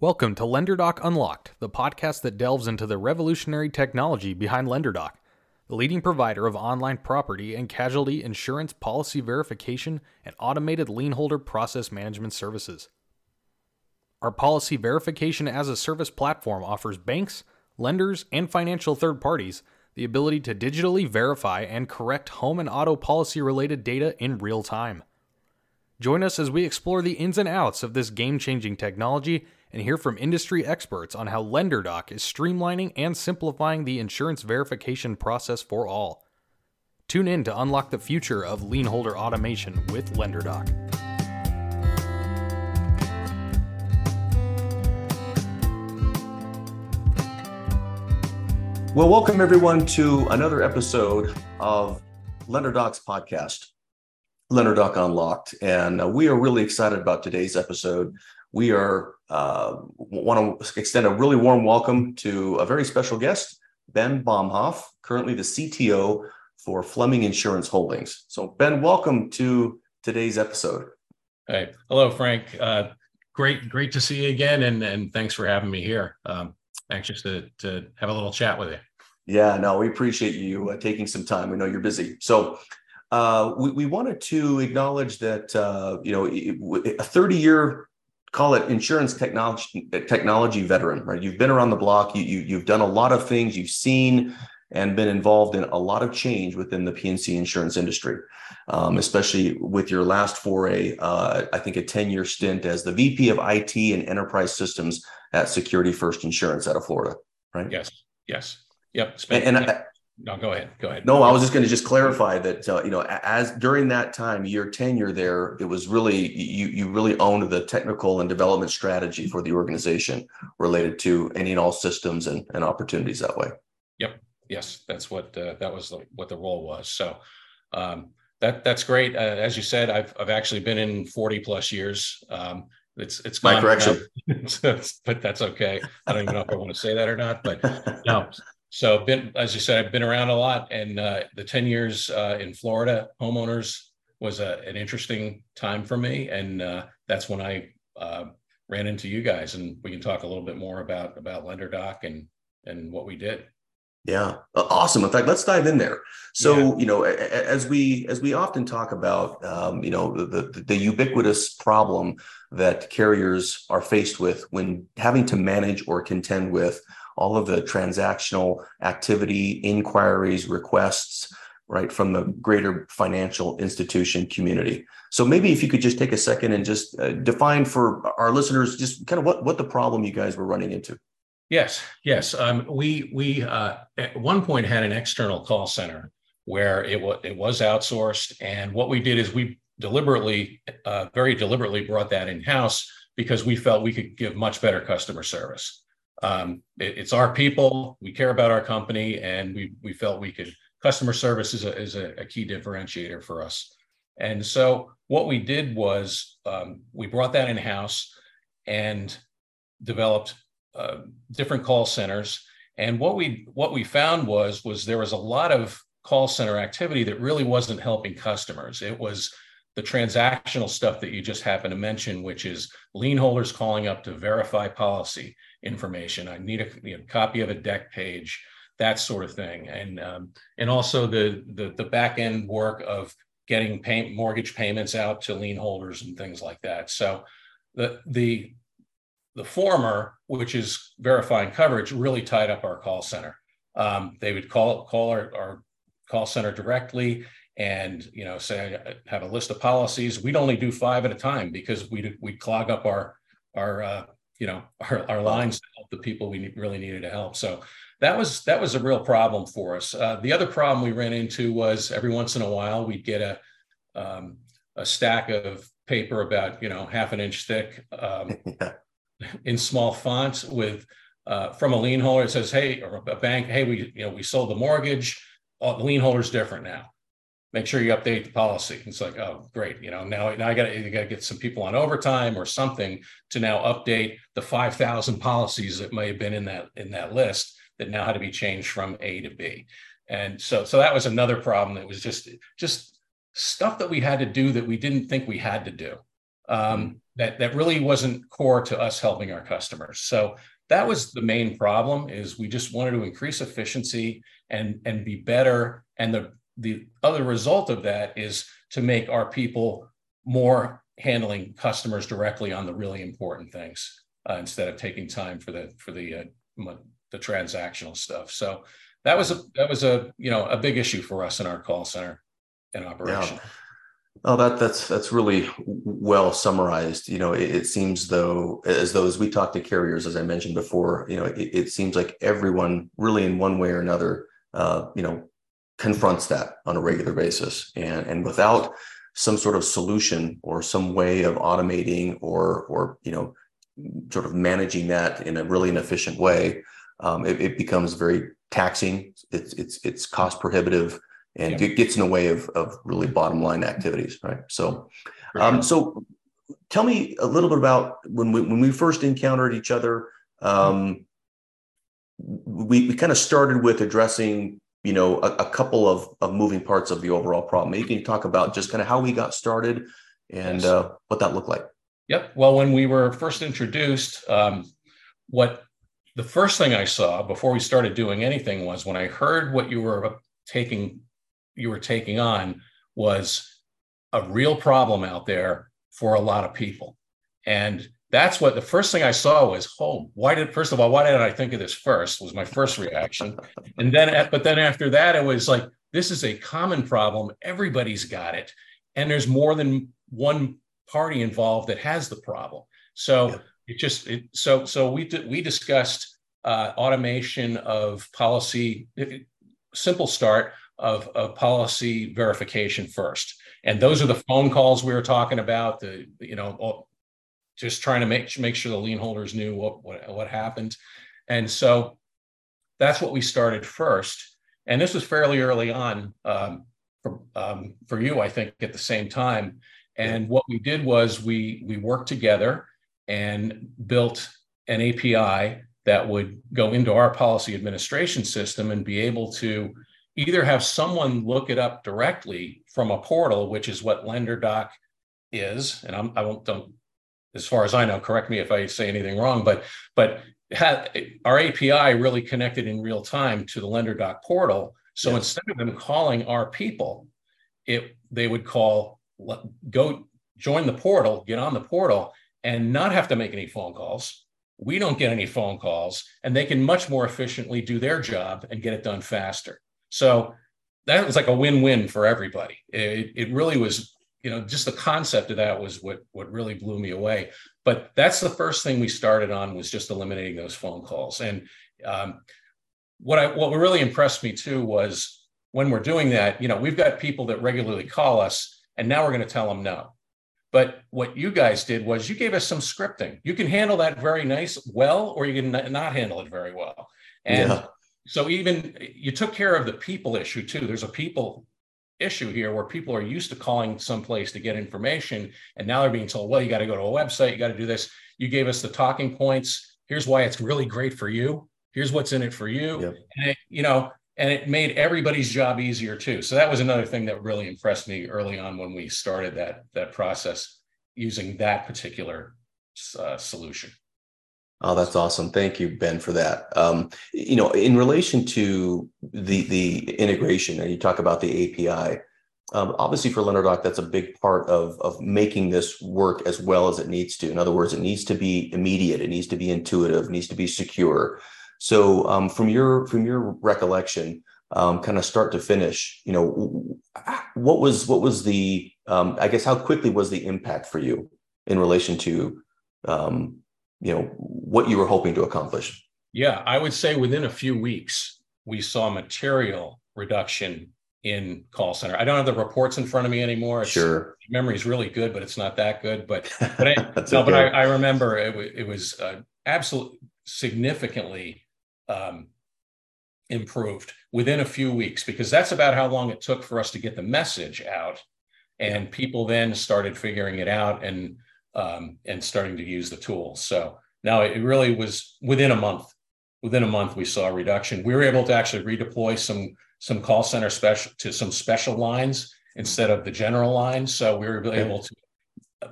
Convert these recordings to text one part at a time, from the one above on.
Welcome to LenderDock Unlocked, the podcast that delves into the revolutionary technology behind LenderDock, the leading provider of online property and casualty insurance policy verification and automated lien holder process management services. Our policy verification as a service platform offers banks, lenders, and financial third parties the ability to digitally verify and correct home and auto policy related data in real time. Join us as we explore the ins and outs of this game changing technology and hear from industry experts on how LenderDock is streamlining and simplifying the insurance verification process for all. Tune in to unlock the future of lien holder automation with LenderDock. Well, welcome everyone to another episode of LenderDock's podcast, LenderDock Unlocked. And uh, we are really excited about today's episode we are uh, want to extend a really warm welcome to a very special guest, Ben Bomhoff, currently the CTO for Fleming Insurance Holdings. So, Ben, welcome to today's episode. Hey, hello, Frank. Uh, great, great to see you again, and and thanks for having me here. Um, anxious to to have a little chat with you. Yeah, no, we appreciate you uh, taking some time. We know you're busy, so. Uh, we, we wanted to acknowledge that uh, you know a 30 year call it insurance technology technology veteran, right? You've been around the block. You, you you've done a lot of things. You've seen and been involved in a lot of change within the P&C insurance industry, um, especially with your last foray. Uh, I think a ten year stint as the VP of IT and enterprise systems at Security First Insurance out of Florida, right? Yes. Yes. Yep. and, and I, no, go ahead. Go ahead. No, I was just going to just clarify that uh, you know as during that time, your tenure there, it was really you you really owned the technical and development strategy for the organization related to any and all systems and, and opportunities that way. Yep. Yes, that's what uh, that was the, what the role was. So um, that that's great. Uh, as you said, I've I've actually been in forty plus years. Um, it's it's my correction, but that's okay. I don't even know if I want to say that or not. But no, so been as you said i've been around a lot and uh, the 10 years uh, in florida homeowners was a, an interesting time for me and uh, that's when i uh, ran into you guys and we can talk a little bit more about about lenderdock and and what we did. Yeah. Awesome. In fact let's dive in there. So yeah. you know as we as we often talk about um, you know the, the the ubiquitous problem that carriers are faced with when having to manage or contend with all of the transactional activity, inquiries, requests, right, from the greater financial institution community. So maybe if you could just take a second and just uh, define for our listeners just kind of what, what the problem you guys were running into. Yes, yes. Um, we we uh, at one point had an external call center where it was it was outsourced, and what we did is we deliberately, uh, very deliberately, brought that in house because we felt we could give much better customer service um, it, it's our people. We care about our company, and we we felt we could. Customer service is a is a, a key differentiator for us. And so what we did was um, we brought that in house and developed uh, different call centers. And what we what we found was was there was a lot of call center activity that really wasn't helping customers. It was the transactional stuff that you just happened to mention, which is lien holders calling up to verify policy information. I need a you know, copy of a deck page, that sort of thing, and um, and also the, the the back end work of getting pay, mortgage payments out to lien holders and things like that. So the the the former, which is verifying coverage, really tied up our call center. Um, they would call call our, our call center directly and you know say I have a list of policies we'd only do five at a time because we'd we'd clog up our our uh, you know our, our lines to help the people we really needed to help. So that was that was a real problem for us. Uh, the other problem we ran into was every once in a while we'd get a um, a stack of paper about you know half an inch thick um, in small fonts with uh, from a lien holder it says hey or a bank hey we you know we sold the mortgage. Oh, the lien holder's different now make sure you update the policy. It's like, oh, great. You know, now, now I got to, got to get some people on overtime or something to now update the 5,000 policies that may have been in that, in that list that now had to be changed from A to B. And so, so that was another problem that was just, just stuff that we had to do that we didn't think we had to do. Um, that that really wasn't core to us helping our customers. So that was the main problem is we just wanted to increase efficiency and and be better and the the other result of that is to make our people more handling customers directly on the really important things uh, instead of taking time for the for the uh, the transactional stuff so that was a that was a you know a big issue for us in our call center and operation yeah. Oh, that that's that's really well summarized. You know, it, it, seems though as though as we talk to carriers, as I mentioned before, you know, it, it seems like everyone really in one way or another, uh, you know, confronts that on a regular basis, and and without some sort of solution or some way of automating or or you know, sort of managing that in a really an efficient way, um, it, it becomes very taxing. It's it's it's cost prohibitive and it gets in the way of, of really bottom line activities, right? So, um, so tell me a little bit about when we when we first encountered each other. Um, we we kind of started with addressing you know a, a, couple of of moving parts of the overall problem. Maybe you can talk about just kind of how we got started and yes. uh, what that looked like. Yep. Well, when we were first introduced, um, what the first thing I saw before we started doing anything was when I heard what you were taking you were taking on was a real problem out there for a lot of people. And that's what the first thing I saw was, oh, why did first of all, why didn't I think of this first? Was my first reaction. And then but then after that, it was like, this is a common problem. Everybody's got it. And there's more than one party involved that has the problem. So yeah. it just it, so so we we discussed uh, automation of policy. Simple start of, of policy verification first. And those are the phone calls we were talking about, the, you know, just trying to make, make sure the lien holders knew what, what, what happened. And so that's what we started first. And this was fairly early on um, for, um, for you, I think, at the same time. And what we did was we we worked together and built an API that would go into our policy administration system and be able to either have someone look it up directly from a portal, which is what LenderDock is, and I'm, I won't don't as far as I know, correct me if I say anything wrong, but but had, our API really connected in real time to the lender dock portal. So yes. instead of them calling our people, it they would call go join the portal, get on the portal, and not have to make any phone calls. We don't get any phone calls, and they can much more efficiently do their job and get it done faster. So that was like a win-win for everybody. It, it really was, you know, just the concept of that was what what really blew me away. But that's the first thing we started on was just eliminating those phone calls. And um, what I what really impressed me too was when we're doing that, you know, we've got people that regularly call us, and now we're going to tell them no. But what you guys did was you gave us some scripting. You can handle that very nice, well, or you can not handle it very well. And yeah so even you took care of the people issue too. There's a people issue here where people are used to calling someplace to get information, and now they're being told, well, you got to go to a website, you got to do this. You gave us the talking points. Here's why it's really great for you. Here's what's in it for you. Yep. And it, you know, and it made everybody's job easier too. So that was another thing that really impressed me early on when we started that that process using that particular uh, solution. Oh, that's awesome. Thank you, Ben, for that. Um, you know, in relation to the the integration, and you talk about the API. Um, obviously, for LenderDock, that's a big part of of making this work as well as it needs to. In other words, it needs to be immediate, it needs to be intuitive, it needs to be secure. So, um, from your from your recollection, um, kind of start to finish, you know, what was what was the um, I guess how quickly was the impact for you in relation to um, you know what you were hoping to accomplish. Yeah i would say within a few weeks we saw material reduction in call center. I don't have the reports in front of me anymore. It's, sure. Memory is really good but it's not that good. But but, I, no, okay. but I, I, remember it, it was uh, absolutely significantly um, improved within a few weeks because that's about how long it took for us to get the message out. And people then started figuring it out and um, and starting to use the tools. So now it really was within a month. Within a month, we saw a reduction. We were able to actually redeploy some some call center special to some special lines instead of the general lines. So we were able to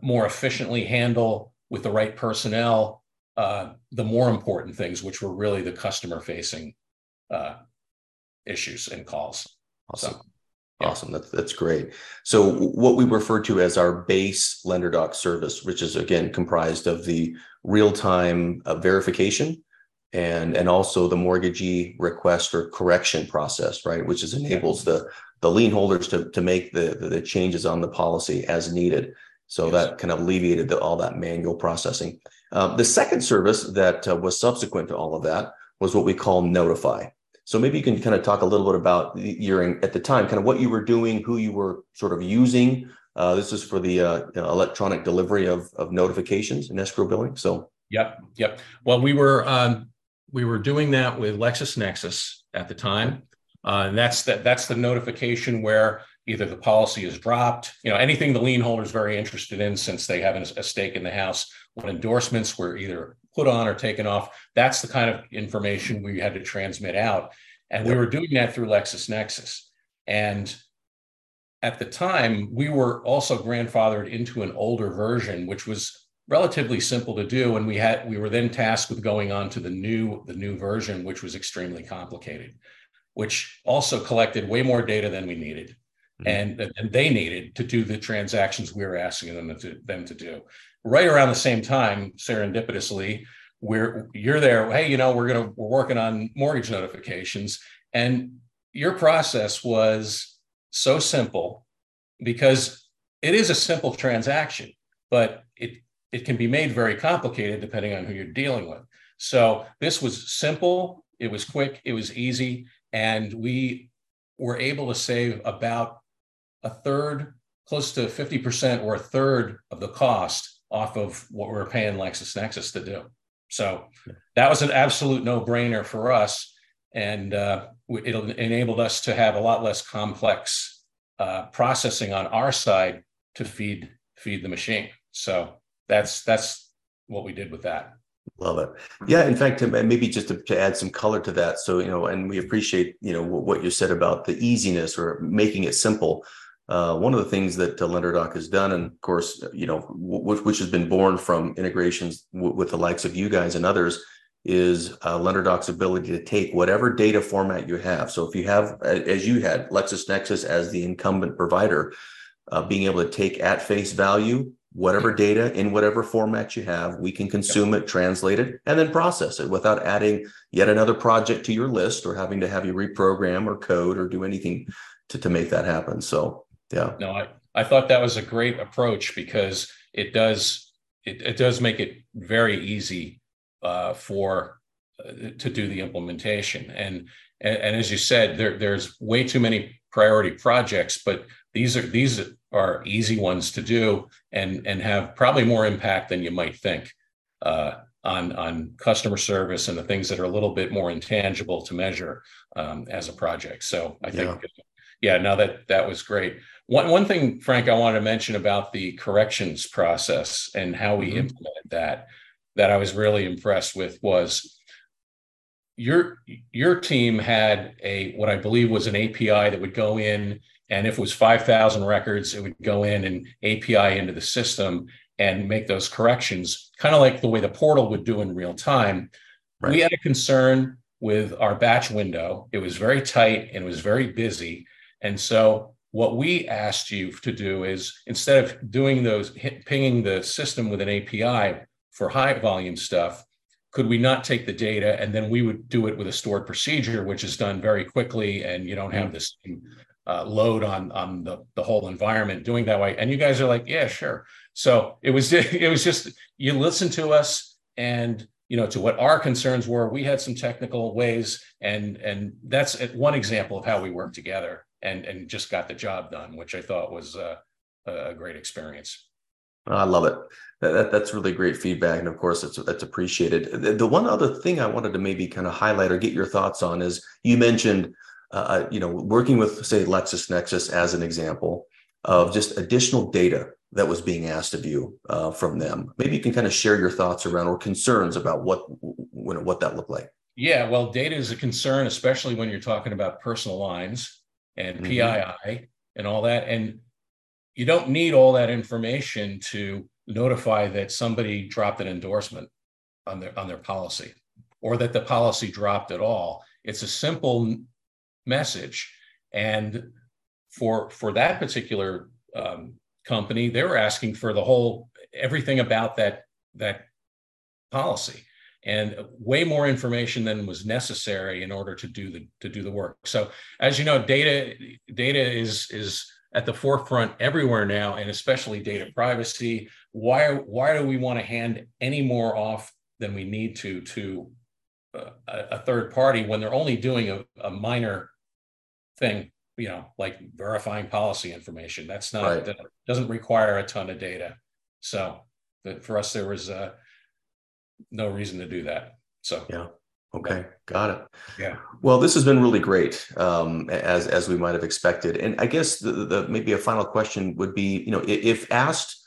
more efficiently handle with the right personnel uh, the more important things, which were really the customer facing uh, issues and calls. Awesome. So. Awesome. That's that's great. So what we refer to as our base LenderDock service, which is again comprised of the real-time uh, verification and and also the mortgagee request or correction process, right? Which is enables the the lien holders to to make the the, the changes on the policy as needed. So yes. that kind of alleviated the, all that manual processing. Um, the second service that uh, was subsequent to all of that was what we call Notify. So maybe you can kind of talk a little bit about your at the time, kind of what you were doing, who you were sort of using. Uh, this is for the uh, electronic delivery of, of notifications and escrow billing. So, yep, yep. Well, we were um, we were doing that with LexisNexis at the time, uh, and that's that. That's the notification where either the policy is dropped, you know, anything the lien holder is very interested in since they have a stake in the house. When endorsements were either put on or taken off, that's the kind of information we had to transmit out. And we were doing that through LexisNexis. And at the time, we were also grandfathered into an older version, which was relatively simple to do. And we had we were then tasked with going on to the new the new version, which was extremely complicated, which also collected way more data than we needed. Mm-hmm. and, and they needed to do the transactions we were asking them to, them to do. Right around the same time, serendipitously, we're you're there. Hey, you know, we're gonna we're working on mortgage notifications, and your process was so simple because it is a simple transaction, but it it can be made very complicated depending on who you're dealing with. So this was simple, it was quick, it was easy, and we were able to save about a third, close to 50% or a third of the cost off of what we are paying LexisNexis to do. So that was an absolute no brainer for us. And uh, it enabled us to have a lot less complex uh, processing on our side to feed feed the machine. So that's that's what we did with that. Love it. Yeah. In fact, maybe just to, to, add some color to that. So, you know, and we appreciate, you know, what you said about the easiness or making it simple. Uh, one of the things that uh, LenderDock has done, and of course, you know, w- which has been born from integrations w- with the likes of you guys and others, is uh, LenderDock's ability to take whatever data format you have. So if you have, as you had, LexisNexis as the incumbent provider, uh, being able to take at face value whatever data in whatever format you have, we can consume it, translate it, and then process it without adding yet another project to your list or having to have you reprogram or code or do anything to, to make that happen. So yeah. No, I, I thought that was a great approach because it does it, it does make it very easy uh, for uh, to do the implementation. And, and and as you said, there there's way too many priority projects, but these are these are easy ones to do and and have probably more impact than you might think uh, on on customer service and the things that are a little bit more intangible to measure um, as a project. So I think yeah, yeah no that that was great. One, one thing, Frank, I wanted to mention about the corrections process and how we mm-hmm. implemented that, that I was really impressed with was your your team had a what I believe was an API that would go in, and if it was 5,000 records, it would go in and API into the system and make those corrections, kind of like the way the portal would do in real time. Right. We had a concern with our batch window. It was very tight and it was very busy. And so what we asked you to do is instead of doing those hit, pinging the system with an API for high volume stuff, could we not take the data and then we would do it with a stored procedure, which is done very quickly and you don't have mm. this uh, load on on the, the whole environment doing that way. And you guys are like, yeah, sure. So it was it was just you listen to us and you know to what our concerns were. We had some technical ways, and and that's one example of how we work together and and just got the job done, which I thought was uh, a great experience. I love it. That, that's really great feedback, and of course, it's that's appreciated. The, the one other thing I wanted to maybe kind of highlight or get your thoughts on is you mentioned, uh, uh, you know, working with say LexisNexis as an example of just additional data that was being asked of you uh, from them. Maybe you can kind of share your thoughts around or concerns about what when, what that looked like. Yeah, well, data is a concern, especially when you're talking about personal lines and mm-hmm. PII and all that. And you don't need all that information to notify that somebody dropped an endorsement on their on their policy or that the policy dropped at all. It's a simple message, and for for that particular um, company, they were asking for the whole everything about that that policy and way more information than was necessary in order to do the to do the work. So as you know, data data is is at the forefront everywhere now, and especially data privacy. Why why do we want to hand any more off than we need to to uh, a, a third party when they're only doing a, a minor thing? You know, like verifying policy information. That's not right. that doesn't require a ton of data. So that for us, there was uh, no reason to do that. So yeah. Okay, got it. Yeah. Well, this has been really great, um, as as we might have expected. And I guess the, the maybe a final question would be, you know, if asked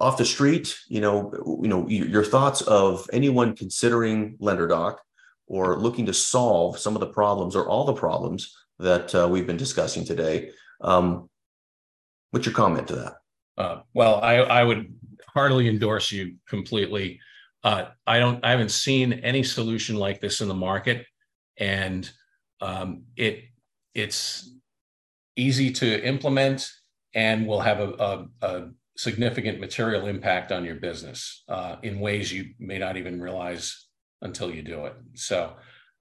off the street, you know, you know, your thoughts of anyone considering LenderDock or looking to solve some of the problems or all the problems that uh, we've been discussing today. Um, what's your comment to that? Uh, well, I, I would heartily endorse you completely. Uh, I don't. I haven't seen any solution like this in the market, and um, it it's easy to implement and will have a, a, a significant material impact on your business uh, in ways you may not even realize until you do it. So,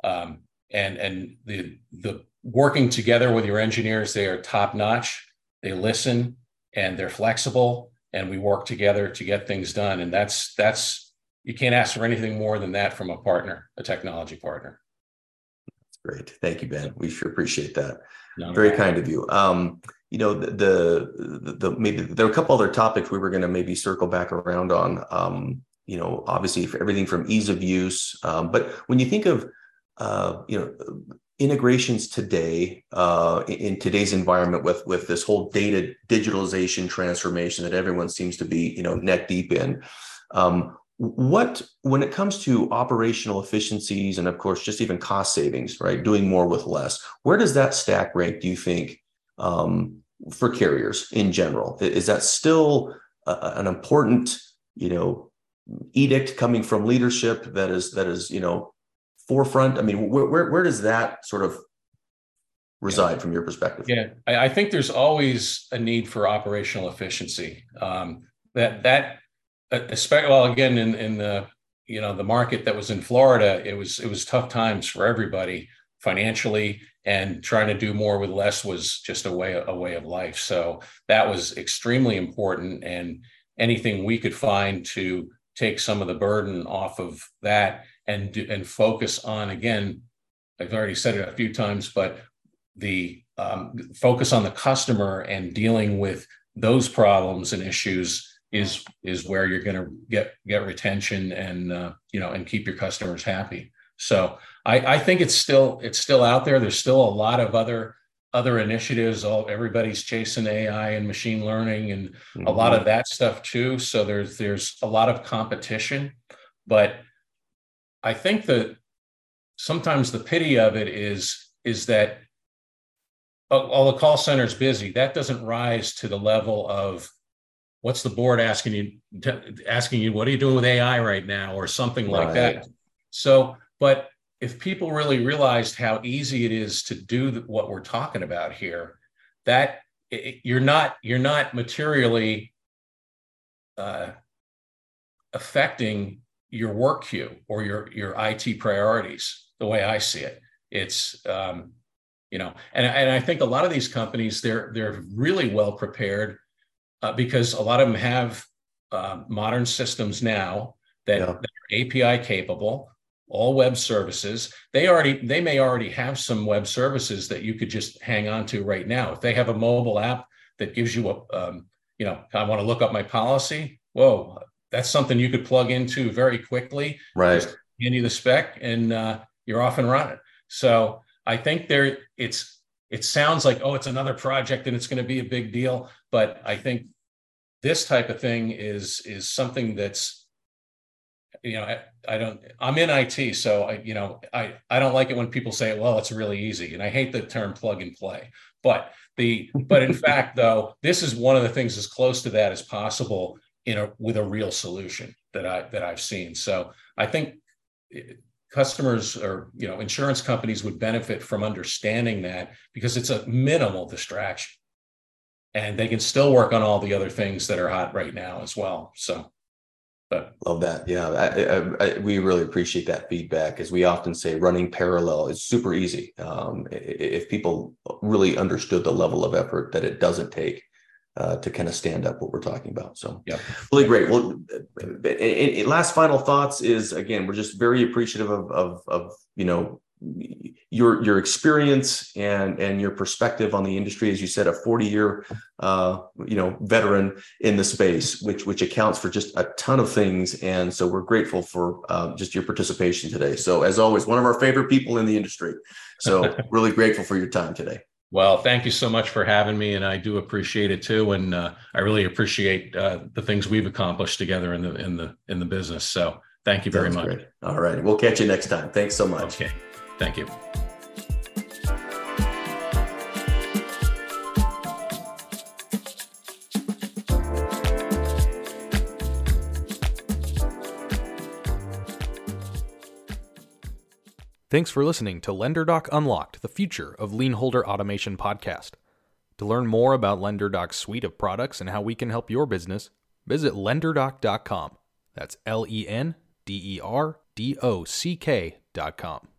um, and and the the working together with your engineers, they are top notch. They listen and they're flexible, and we work together to get things done. And that's that's you can't ask for anything more than that from a partner, a technology partner. That's great. Thank you, Ben. We sure appreciate that. No, Very no. kind of you. Um, you know, the, the, the, maybe there are a couple other topics we were going to maybe circle back around on. Um, you know, obviously for everything from ease of use, um, but when you think of, uh, you know, integrations today uh, in today's environment with with this whole data digitalization transformation that everyone seems to be, you know, neck deep in. Um, what when it comes to operational efficiencies and of course just even cost savings right doing more with less where does that stack rank do you think um, for carriers in general? Is that still a, an important you know edict coming from leadership that is that is you know forefront? I mean where where, where does that sort of reside yeah. from your perspective? Yeah I, I, think there's always a need for operational efficiency. Um, that that especially well again in in the you know the market that was in Florida, it was it was tough times for everybody financially, and trying to do more with less was just a way a way of life. So that was extremely important, and anything we could find to take some of the burden off of that and and focus on again. I've already said it a few times, but the um, focus on the customer and dealing with those problems and issues is is where you're going to get get retention and uh, you know and keep your customers happy. So I, I think it's still it's still out there. There's still a lot of other other initiatives. All everybody's chasing AI and machine learning and mm-hmm. a lot of that stuff too. So there's there's a lot of competition, but I think that sometimes the pity of it is is that all the call center's busy. That doesn't rise to the level of what's the board asking you asking you what are you doing with ai right now or something like right. that so but if people really realized how easy it is to do what we're talking about here that it, you're not you're not materially uh, affecting your work queue or your your IT priorities the way I see it. It's um, you know, and and I think a lot of these companies they're they're really well prepared uh, because a lot of them have uh, modern systems now that, yeah. that, are API capable, all web services. They already they may already have some web services that you could just hang on to right now. If they have a mobile app that gives you a um, you know I want to look up my policy. Whoa, that's something you could plug into very quickly. Right. Just hand you the spec and uh, you're off and running. So I think there it's it sounds like oh it's another project and it's going to be a big deal but i think this type of thing is is something that's you know, I, I don't, I'm in IT, so I, you know, I, I don't like it when people say, well, it's really easy. And I hate the term plug and play, but the, but in fact, though, this is one of the things as close to that as possible in a, with a real solution that I, that I've seen. So I think customers or, you know, insurance companies would benefit from understanding that because it's a minimal distraction and they can still work on all the other things that are hot right now as well. So, but love that. Yeah, I, I, I, we really appreciate that feedback. As we often say, running parallel is super easy. Um, if people really understood the level of effort that it doesn't take uh, to kind of stand up what we're talking about. So, yeah, really great. Well, last final thoughts is again, we're just very appreciative of, of, of you know your your experience and and your perspective on the industry. As you said a 40 year uh, you know veteran in the space which which accounts for just a ton of things. And so we're grateful for uh, just your participation today. So as always one of our favorite people in the industry. So really grateful for your time today well thank you so much for having me and i do appreciate it too and uh, i really appreciate uh, the things we've accomplished together in the in the in the business so thank you very Sounds much great. all right we'll catch you next time thanks so much okay Thank you. Thanks for listening to LenderDock Unlocked, the future of lien holder automation podcast. To learn more about LenderDock's suite of products and how we can help your business, visit lenderdock.com. That's L E N D E R D O C K.com.